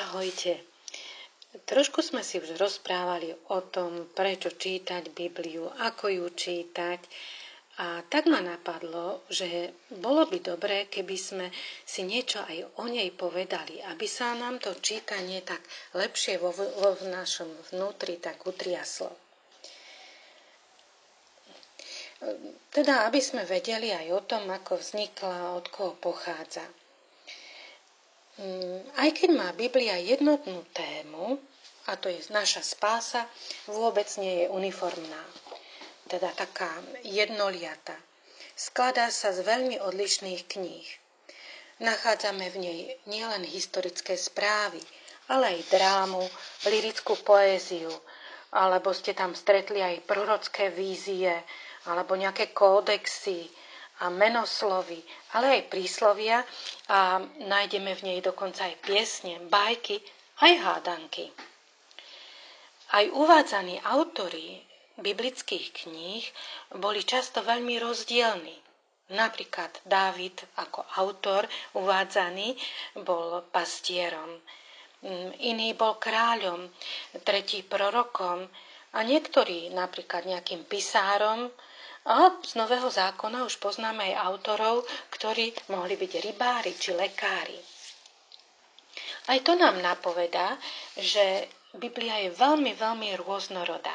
Ahojte. Trošku sme si už rozprávali o tom, prečo čítať Bibliu, ako ju čítať. A tak ma napadlo, že bolo by dobré, keby sme si niečo aj o nej povedali, aby sa nám to čítanie tak lepšie vo, vo našom vnútri tak utriaslo. Teda, aby sme vedeli aj o tom, ako vznikla, od koho pochádza. Mm, aj keď má Biblia jednotnú tému, a to je naša spása, vôbec nie je uniformná. Teda taká jednoliata. Skladá sa z veľmi odlišných kníh. Nachádzame v nej nielen historické správy, ale aj drámu, lirickú poéziu, alebo ste tam stretli aj prorocké vízie, alebo nejaké kódexy, a menoslovy, ale aj príslovia a nájdeme v nej dokonca aj piesne, bajky, aj hádanky. Aj uvádzaní autory biblických kníh boli často veľmi rozdielni. Napríklad Dávid ako autor uvádzaný bol pastierom, iný bol kráľom, tretí prorokom a niektorí napríklad nejakým pisárom, a z Nového zákona už poznáme aj autorov, ktorí mohli byť rybári či lekári. Aj to nám napovedá, že Biblia je veľmi, veľmi rôznorodá.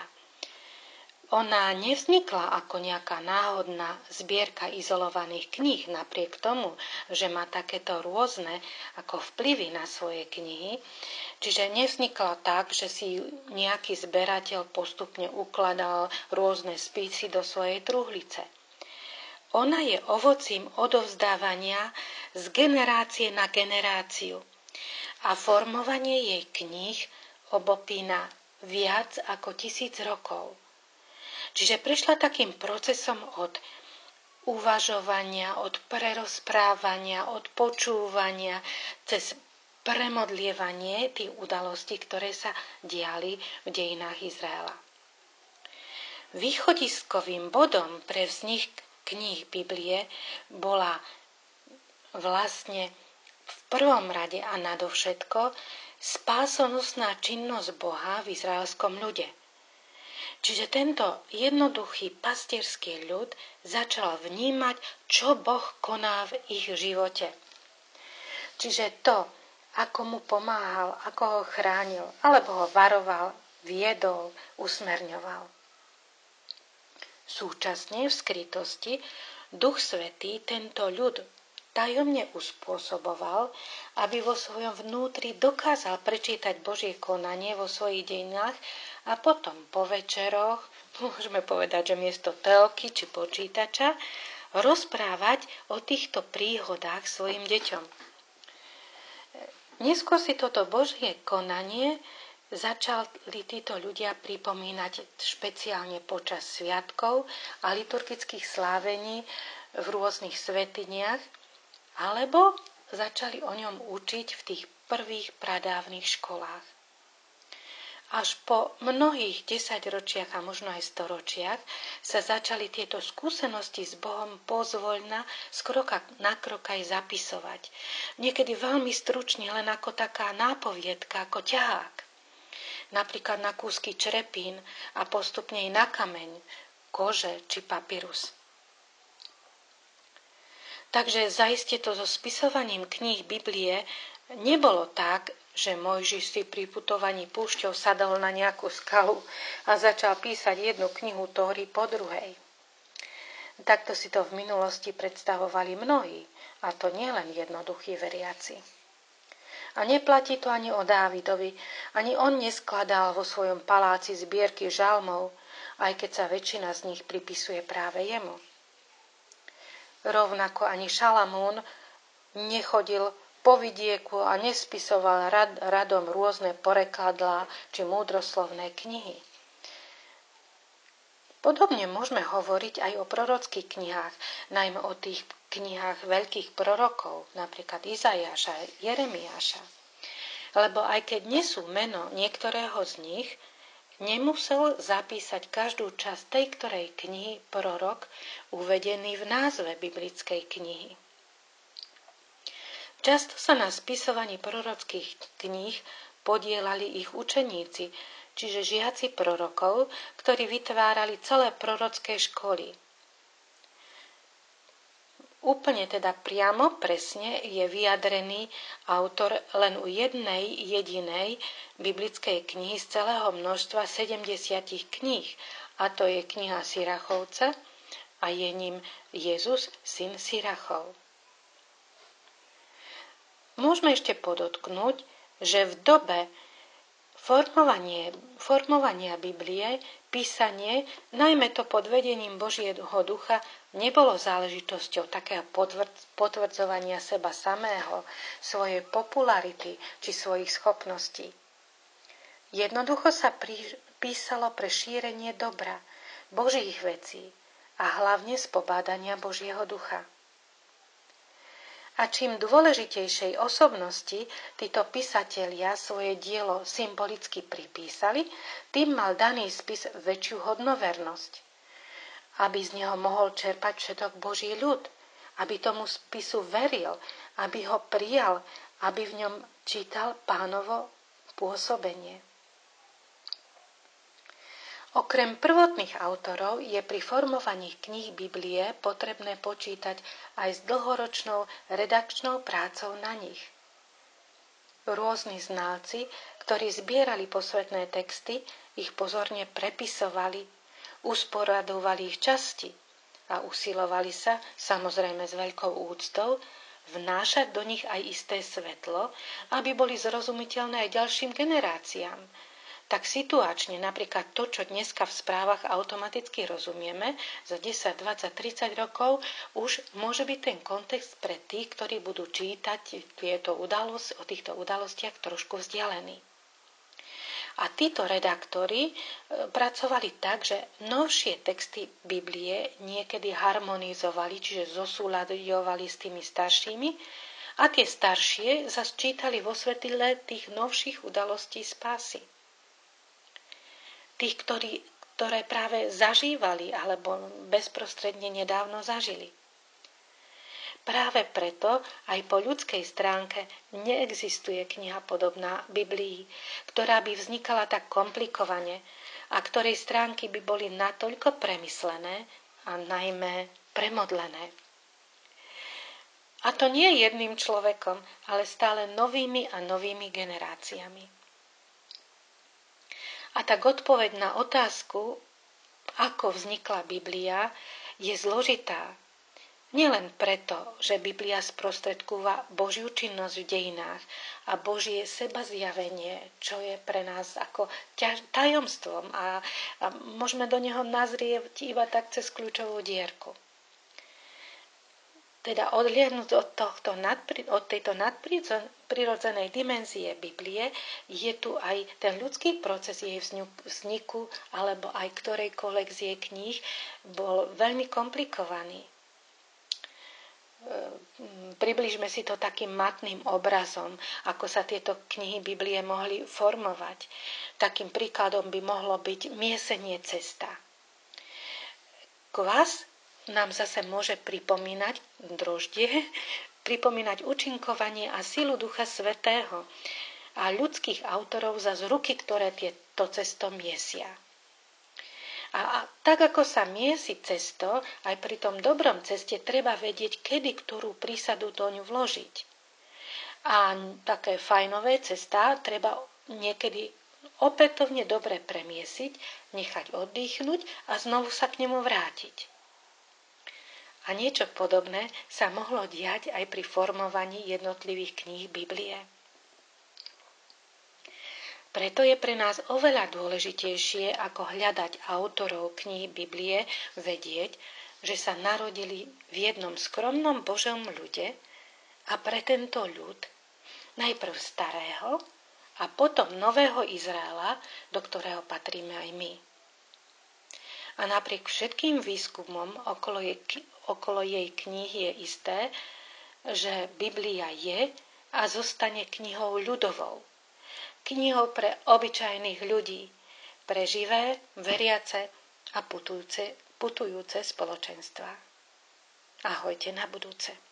Ona nevznikla ako nejaká náhodná zbierka izolovaných kníh, napriek tomu, že má takéto rôzne ako vplyvy na svoje knihy. Čiže nevznikla tak, že si nejaký zberateľ postupne ukladal rôzne spisy do svojej truhlice. Ona je ovocím odovzdávania z generácie na generáciu a formovanie jej kníh obopína viac ako tisíc rokov. Čiže prešla takým procesom od uvažovania, od prerozprávania, od počúvania, cez premodlievanie tých udalostí, ktoré sa diali v dejinách Izraela. Východiskovým bodom pre vznik kníh Biblie bola vlastne v prvom rade a nadovšetko spásonosná činnosť Boha v izraelskom ľude – Čiže tento jednoduchý pastierský ľud začal vnímať, čo Boh koná v ich živote. Čiže to, ako mu pomáhal, ako ho chránil, alebo ho varoval, viedol, usmerňoval. Súčasne v skrytosti Duch Svetý tento ľud tajomne uspôsoboval, aby vo svojom vnútri dokázal prečítať Božie konanie vo svojich dejinách a potom po večeroch, môžeme povedať, že miesto telky či počítača, rozprávať o týchto príhodách svojim deťom. Neskôr si toto Božie konanie začali títo ľudia pripomínať špeciálne počas sviatkov a liturgických slávení v rôznych svetiniach, alebo začali o ňom učiť v tých prvých pradávnych školách. Až po mnohých desaťročiach a možno aj storočiach sa začali tieto skúsenosti s Bohom pozvoľna z kroka na krok aj zapisovať. Niekedy veľmi stručne, len ako taká nápoviedka, ako ťahák. Napríklad na kúsky črepín a postupne aj na kameň, kože či papyrus. Takže zaiste to so spisovaním kníh Biblie nebolo tak, že Mojžiš si pri putovaní púšťou sadol na nejakú skalu a začal písať jednu knihu Tóry po druhej. Takto si to v minulosti predstavovali mnohí, a to nielen jednoduchí veriaci. A neplatí to ani o Dávidovi, ani on neskladal vo svojom paláci zbierky žalmov, aj keď sa väčšina z nich pripisuje práve jemu. Rovnako ani Šalamún nechodil po vidieku a nespisoval rad, radom rôzne porekadlá či múdroslovné knihy. Podobne môžeme hovoriť aj o prorockých knihách, najmä o tých knihách veľkých prorokov, napríklad Izajaša, Jeremiáša. Lebo aj keď nesú meno niektorého z nich, nemusel zapísať každú časť tej ktorej knihy prorok uvedený v názve biblickej knihy. Často sa na spisovaní prorockých kníh podielali ich učeníci, čiže žiaci prorokov, ktorí vytvárali celé prorocké školy. Úplne teda priamo, presne je vyjadrený autor len u jednej jedinej biblickej knihy z celého množstva 70 kníh, a to je kniha Sirachovca a je ním Jezus, syn Sirachov. Môžeme ešte podotknúť, že v dobe formovanie, formovania Biblie, písanie, najmä to pod vedením Božieho ducha, nebolo záležitosťou takého potvrdzovania seba samého, svojej popularity či svojich schopností. Jednoducho sa písalo pre šírenie dobra, Božích vecí a hlavne z pobádania Božieho ducha. A čím dôležitejšej osobnosti títo písatelia svoje dielo symbolicky pripísali, tým mal daný spis väčšiu hodnovernosť. Aby z neho mohol čerpať všetok Boží ľud, aby tomu spisu veril, aby ho prijal, aby v ňom čítal pánovo pôsobenie. Okrem prvotných autorov je pri formovaní kníh Biblie potrebné počítať aj s dlhoročnou redakčnou prácou na nich. Rôzni znalci, ktorí zbierali posvetné texty, ich pozorne prepisovali, usporadovali ich časti a usilovali sa, samozrejme s veľkou úctou, vnášať do nich aj isté svetlo, aby boli zrozumiteľné aj ďalším generáciám – tak situačne napríklad to, čo dneska v správach automaticky rozumieme, za 10, 20, 30 rokov už môže byť ten kontext pre tých, ktorí budú čítať tieto udalosť, o týchto udalostiach trošku vzdialený. A títo redaktori e, pracovali tak, že novšie texty Biblie niekedy harmonizovali, čiže zosúľadovali s tými staršími, a tie staršie čítali vo svetle tých novších udalostí spásy tých, ktorí, ktoré práve zažívali alebo bezprostredne nedávno zažili. Práve preto aj po ľudskej stránke neexistuje kniha podobná Biblii, ktorá by vznikala tak komplikovane a ktorej stránky by boli natoľko premyslené a najmä premodlené. A to nie jedným človekom, ale stále novými a novými generáciami. A tak odpoveď na otázku, ako vznikla Biblia, je zložitá. Nielen preto, že Biblia sprostredkúva Božiu činnosť v dejinách a Božie seba zjavenie, čo je pre nás ako tajomstvom a, a môžeme do neho nazrieť iba tak cez kľúčovú dierku teda odliadnúť od, tohto nadpri, od tejto nadprirodzenej dimenzie Biblie, je tu aj ten ľudský proces jej vzniku alebo aj ktorejkoľvek z jej kníh bol veľmi komplikovaný. E, približme si to takým matným obrazom, ako sa tieto knihy Biblie mohli formovať. Takým príkladom by mohlo byť miesenie cesta. Kvas nám zase môže pripomínať droždie, pripomínať účinkovanie a silu Ducha Svetého a ľudských autorov za ruky, ktoré tieto cesto miesia. A, tak ako sa miesi cesto, aj pri tom dobrom ceste treba vedieť, kedy ktorú prísadu doňu vložiť. A také fajnové cestá treba niekedy opätovne dobre premiesiť, nechať oddychnúť a znovu sa k nemu vrátiť. A niečo podobné sa mohlo diať aj pri formovaní jednotlivých kníh Biblie. Preto je pre nás oveľa dôležitejšie, ako hľadať autorov kníh Biblie, vedieť, že sa narodili v jednom skromnom Božom ľude a pre tento ľud, najprv starého a potom nového Izraela, do ktorého patríme aj my. A napriek všetkým výskumom okolo okolo jej kníh je isté, že Biblia je a zostane knihou ľudovou. Knihou pre obyčajných ľudí, pre živé, veriace a putujúce, putujúce spoločenstva. Ahojte na budúce.